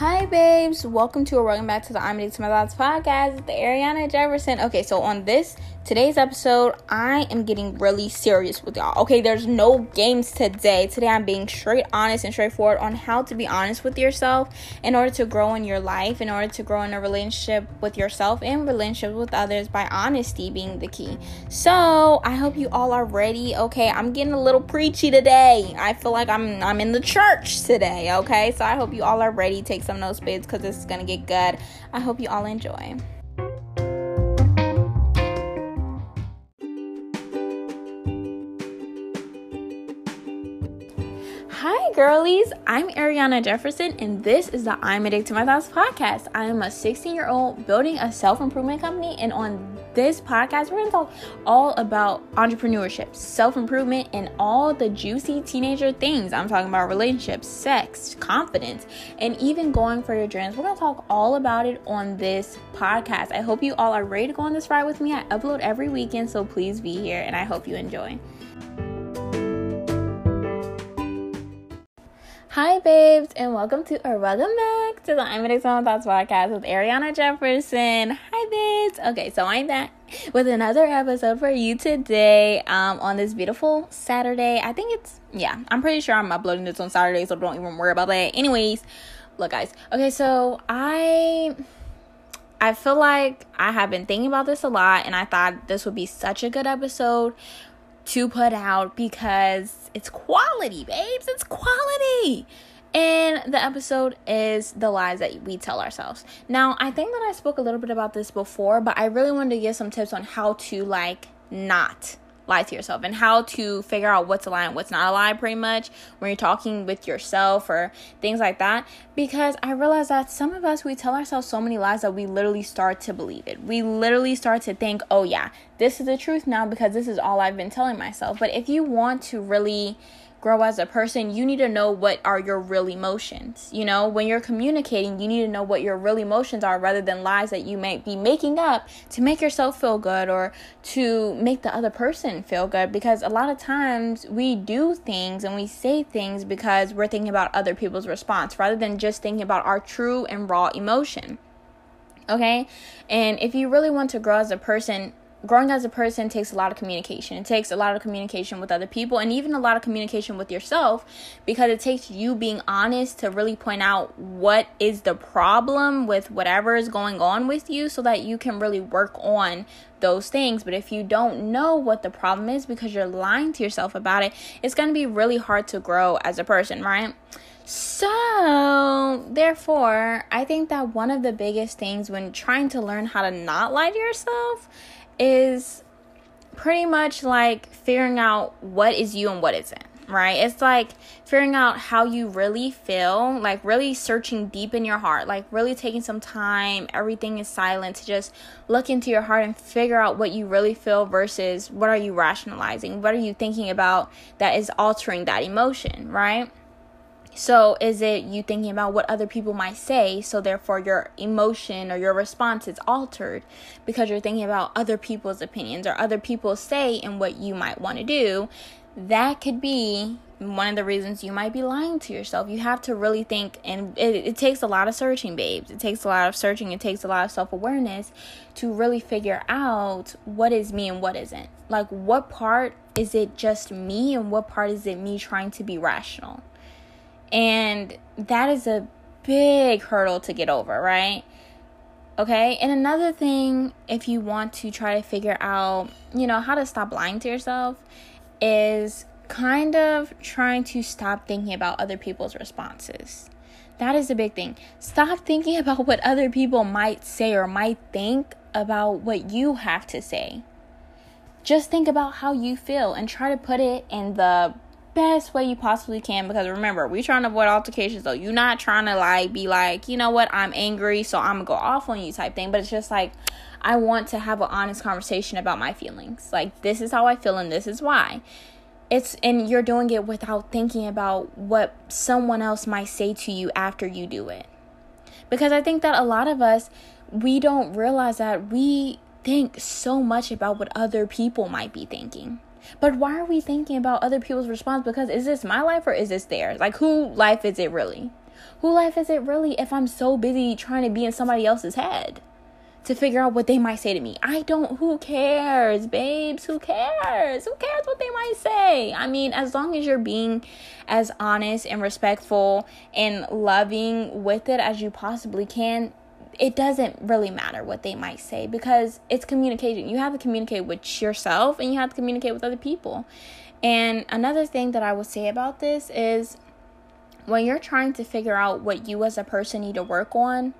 Hi, babes. Welcome to or welcome back to the I'm Addicted to My Thoughts podcast with Ariana Jefferson. Okay, so on this today's episode, I am getting really serious with y'all. Okay, there's no games today. Today, I'm being straight honest and straightforward on how to be honest with yourself in order to grow in your life, in order to grow in a relationship with yourself and relationships with others by honesty being the key. So, I hope you all are ready. Okay, I'm getting a little preachy today. I feel like I'm I'm in the church today. Okay, so I hope you all are ready. Take some notes, babes, because this is gonna get good. I hope you all enjoy. Hi, girlies. I'm Ariana Jefferson, and this is the I'm Addicted to My Thoughts podcast. I am a 16 year old building a self improvement company, and on this podcast, we're going to talk all about entrepreneurship, self improvement, and all the juicy teenager things. I'm talking about relationships, sex, confidence, and even going for your dreams. We're going to talk all about it on this podcast. I hope you all are ready to go on this ride with me. I upload every weekend, so please be here, and I hope you enjoy. Hi, babes, and welcome to or welcome back to the I'm to My Thoughts podcast with Ariana Jefferson. Hi, babes. Okay, so I'm back with another episode for you today um, on this beautiful Saturday. I think it's, yeah, I'm pretty sure I'm uploading this on Saturday, so don't even worry about that. Anyways, look, guys. Okay, so I. I feel like I have been thinking about this a lot, and I thought this would be such a good episode to put out because it's quality, babes. It's quality. And the episode is the lies that we tell ourselves. Now, I think that I spoke a little bit about this before, but I really wanted to give some tips on how to like not lie to yourself and how to figure out what's a lie and what's not a lie pretty much when you're talking with yourself or things like that. Because i realize that some of us we tell ourselves so many lies that we literally start to believe it. We literally start to think oh yeah this is the truth now because this is all i've been telling myself. But if you want to really grow as a person, you need to know what are your real emotions. You know, when you're communicating, you need to know what your real emotions are rather than lies that you might be making up to make yourself feel good or to make the other person feel good. Because a lot of times we do things and we say things because we're thinking about other people's response rather than just thinking about our true and raw emotion. Okay? And if you really want to grow as a person, growing as a person takes a lot of communication. It takes a lot of communication with other people and even a lot of communication with yourself because it takes you being honest to really point out what is the problem with whatever is going on with you so that you can really work on those things. But if you don't know what the problem is because you're lying to yourself about it, it's going to be really hard to grow as a person, right? So, therefore, I think that one of the biggest things when trying to learn how to not lie to yourself is pretty much like figuring out what is you and what isn't, right? It's like figuring out how you really feel, like really searching deep in your heart, like really taking some time, everything is silent to just look into your heart and figure out what you really feel versus what are you rationalizing? What are you thinking about that is altering that emotion, right? So, is it you thinking about what other people might say, so therefore your emotion or your response is altered because you're thinking about other people's opinions or other people's say and what you might want to do? That could be one of the reasons you might be lying to yourself. You have to really think, and it, it takes a lot of searching, babes. It takes a lot of searching, it takes a lot of self awareness to really figure out what is me and what isn't. Like, what part is it just me, and what part is it me trying to be rational? And that is a big hurdle to get over, right? Okay. And another thing, if you want to try to figure out, you know, how to stop lying to yourself, is kind of trying to stop thinking about other people's responses. That is a big thing. Stop thinking about what other people might say or might think about what you have to say. Just think about how you feel and try to put it in the best way you possibly can because remember we trying to avoid altercations though. You're not trying to like be like you know what? I'm angry so i'm gonna go off on you type thing. But it's just like i want to have an honest conversation about my feelings. Like this is how i feel and this is why. It's and you're doing it without thinking about what someone else might say to you after you do it. Because i think that a lot of us we don't realize that we think so much about what other people might be thinking but why are we thinking about other people's response? Because is this my life or is this theirs? Like, who life is it really? Who life is it really if I'm so busy trying to be in somebody else's head? to figure out what they might say to me. I don't, who cares, babes? Who cares? Who cares what they might say? I mean, as long as you're being as honest and respectful and loving with it as you possibly can, it doesn't really matter what they might say because it's communication. You have to communicate with yourself and you have to communicate with other people. And another thing that I would say about this is when you're trying to figure out what you as a person need to work on,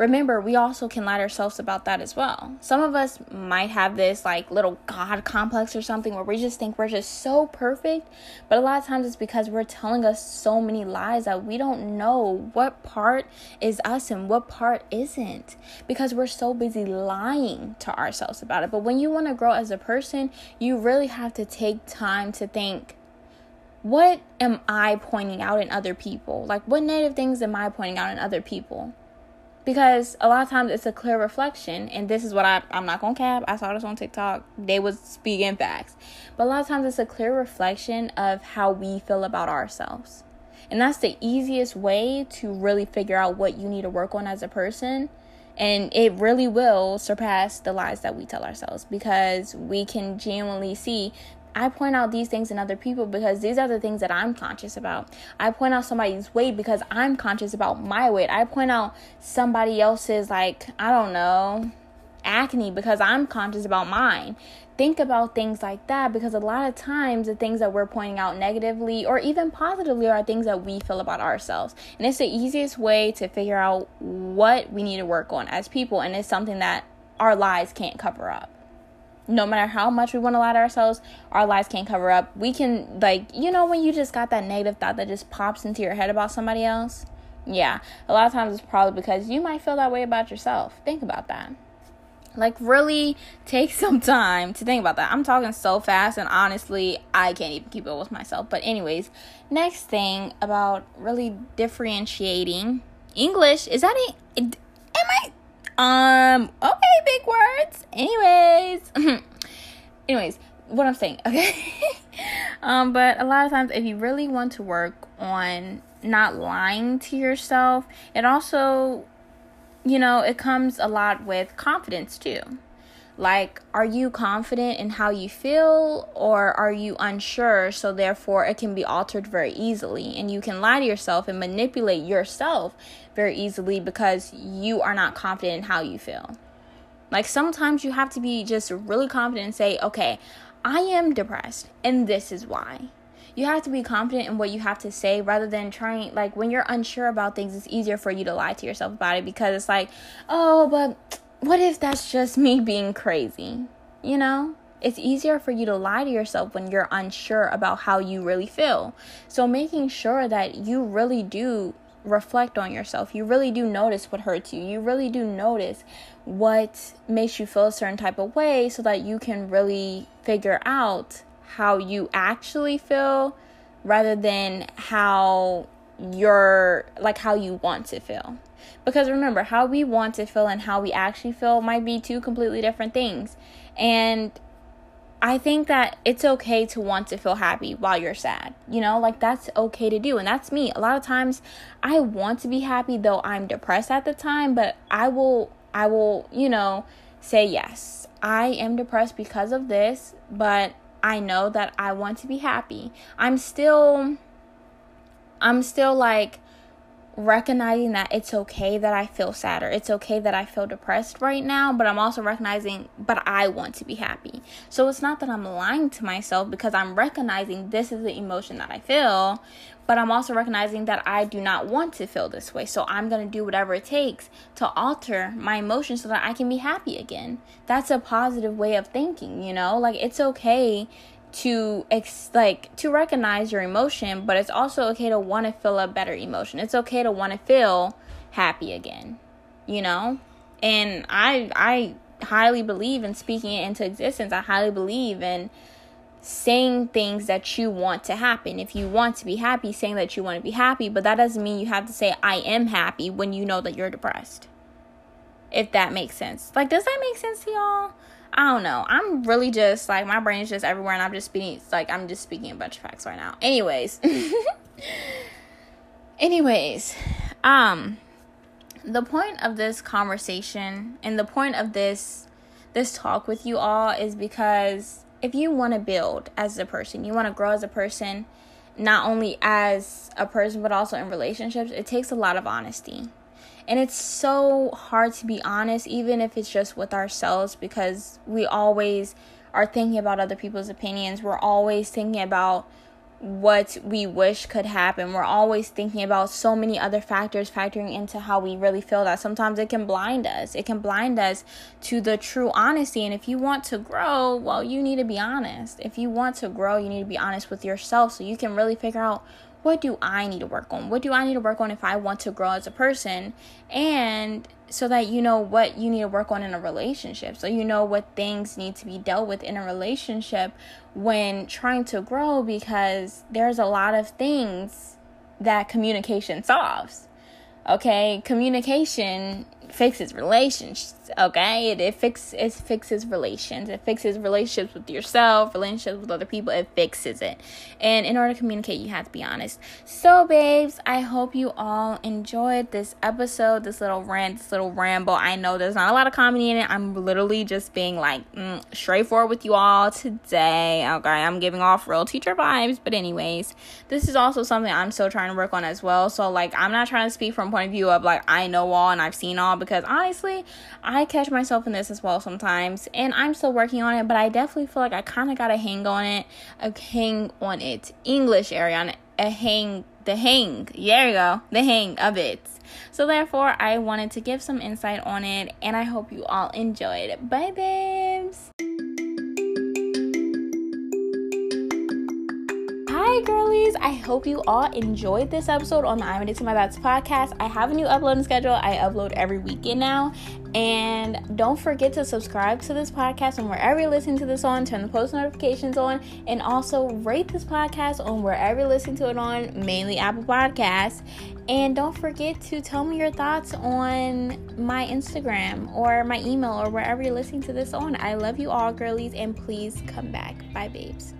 remember we also can lie to ourselves about that as well some of us might have this like little god complex or something where we just think we're just so perfect but a lot of times it's because we're telling us so many lies that we don't know what part is us and what part isn't because we're so busy lying to ourselves about it but when you want to grow as a person you really have to take time to think what am I pointing out in other people? Like, what negative things am I pointing out in other people? Because a lot of times it's a clear reflection and this is what I, i'm not gonna cap i saw this on tiktok they was speaking facts. But a lot of times it's a clear reflection of how we feel about ourselves. And that's the easiest way to really figure out what you need to work on as a person and it really will surpass the lies that we tell ourselves because we can genuinely see I point out these things in other people because these are the things that I'm conscious about. I point out somebody's weight because I'm conscious about my weight. I point out somebody else's, like, I don't know, acne because I'm conscious about mine. Think about things like that because a lot of times the things that we're pointing out negatively or even positively are things that we feel about ourselves. And it's the easiest way to figure out what we need to work on as people, and it's something that our lies can't cover up no matter how much we want to lie to ourselves, our lies can't cover up. We can, like, you know, when you just got that negative thought that just pops into your head about somebody else? Yeah, a lot of times it's probably because you might feel that way about yourself. Think about that. Like, really take some time to think about that. I'm talking so fast, and honestly, I can't even keep it with myself. But, anyways, next thing about really differentiating English is that it, am I um, okay, big words. Anyways. Anyways, what I'm saying, okay? um, but a lot of times if you really want to work on not lying to yourself, it also you know, it comes a lot with confidence too. Like, are you confident in how you feel, or are you unsure? So, therefore, it can be altered very easily, and you can lie to yourself and manipulate yourself very easily because you are not confident in how you feel. Like, sometimes you have to be just really confident and say, okay, I am depressed, and this is why you have to be confident in what you have to say rather than trying like when you're unsure about things it's easier for you to lie to yourself about it because it's like oh but what if that's just me being crazy? You know? It's easier for you to lie to yourself when you're unsure about how you really feel. So, making sure that you really do reflect on yourself, you really do notice what hurts you, you really do notice what makes you feel a certain type of way so that you can really figure out how you actually feel rather than how you're like how you want to feel. Because remember, how we want to feel and how we actually feel might be two completely different things. And I think that it's okay to want to feel happy while you're sad. You know, like that's okay to do. And that's me. A lot of times I want to be happy though I'm depressed at the time, but I will I will, you know, say yes. I am depressed because of this, but I know that I want to be happy. I'm still I'm still like recognizing that it's okay that I feel sad or it's okay that I feel depressed right now, but I'm also recognizing, but I want to be happy. So it's not that I'm lying to myself because I'm recognizing this is the emotion that I feel, but I'm also recognizing that I do not want to feel this way. So I'm going to do whatever it takes to alter my emotions so that I can be happy again. That's a positive way of thinking, you know? Like it's okay to ex- like to recognize your emotion but it's also okay to want to feel a better emotion. It's okay to want to feel happy again you know? And i i highly believe in speaking it into existence. I highly believe in saying things that you want to happen. If you want to be happy saying that you want to be happy but that doesn't mean you have to say i am happy when you know that you're depressed. If that makes sense. Like does that make sense to y'all I don't know. I'm really just like my brain is just everywhere, and I'm just speaking like I'm just speaking a bunch of facts right now. Anyways, anyways, Um, the point of this conversation and the point of this this talk with you all is because if you want to build as a person, you want to grow as a person, not only as a person but also in relationships, it takes a lot of honesty. And it's so hard to be honest, even if it's just with ourselves, because we always are thinking about other people's opinions. We're always thinking about what we wish could happen. We're always thinking about so many other factors factoring into how we really feel that sometimes it can blind us. It can blind us to the true honesty. And if you want to grow, well, you need to be honest. If you want to grow, you need to be honest with yourself so you can really figure out what do I need to work on? What do I need to work on if I want to grow as a person? And so that you know what you need to work on in a relationship. So you know what things need to be dealt with in a relationship when trying to grow because there's a lot of things that communication solves. Okay? Communication fixes relationships okay? It, it fix it fixes relations. It fixes relationships with yourself relationships with other people. It fixes it. And in order to communicate you have to be honest. So babes i hope you all enjoyed this episode this little rant this little ramble. I know there's not a lot of comedy in it. I'm literally just being like mm, straightforward with you all today okay? I'm giving off real teacher vibes. But anyways this is also something i'm still trying to work on as well. So like i'm not trying to speak from point of view of like i know all and i've seen all because honestly i catch myself in this as well sometimes, and I'm still working on it, but I definitely feel like I kind of got a hang on it, a hang on it, English area on a hang, the hang, there you go, the hang of it. So therefore, I wanted to give some insight on it, and I hope you all enjoyed. Bye, babes. I hope you all enjoyed this episode on the I'm Addicted to My Thoughts podcast. I have a new uploading schedule. I upload every weekend now. And don't forget to subscribe to this podcast on wherever you're listening to this on. Turn the post notifications on. And also rate this podcast on wherever you're listening to it on, mainly Apple Podcasts. And don't forget to tell me your thoughts on my Instagram or my email or wherever you're listening to this on. I love you all, girlies. And please come back. Bye, babes.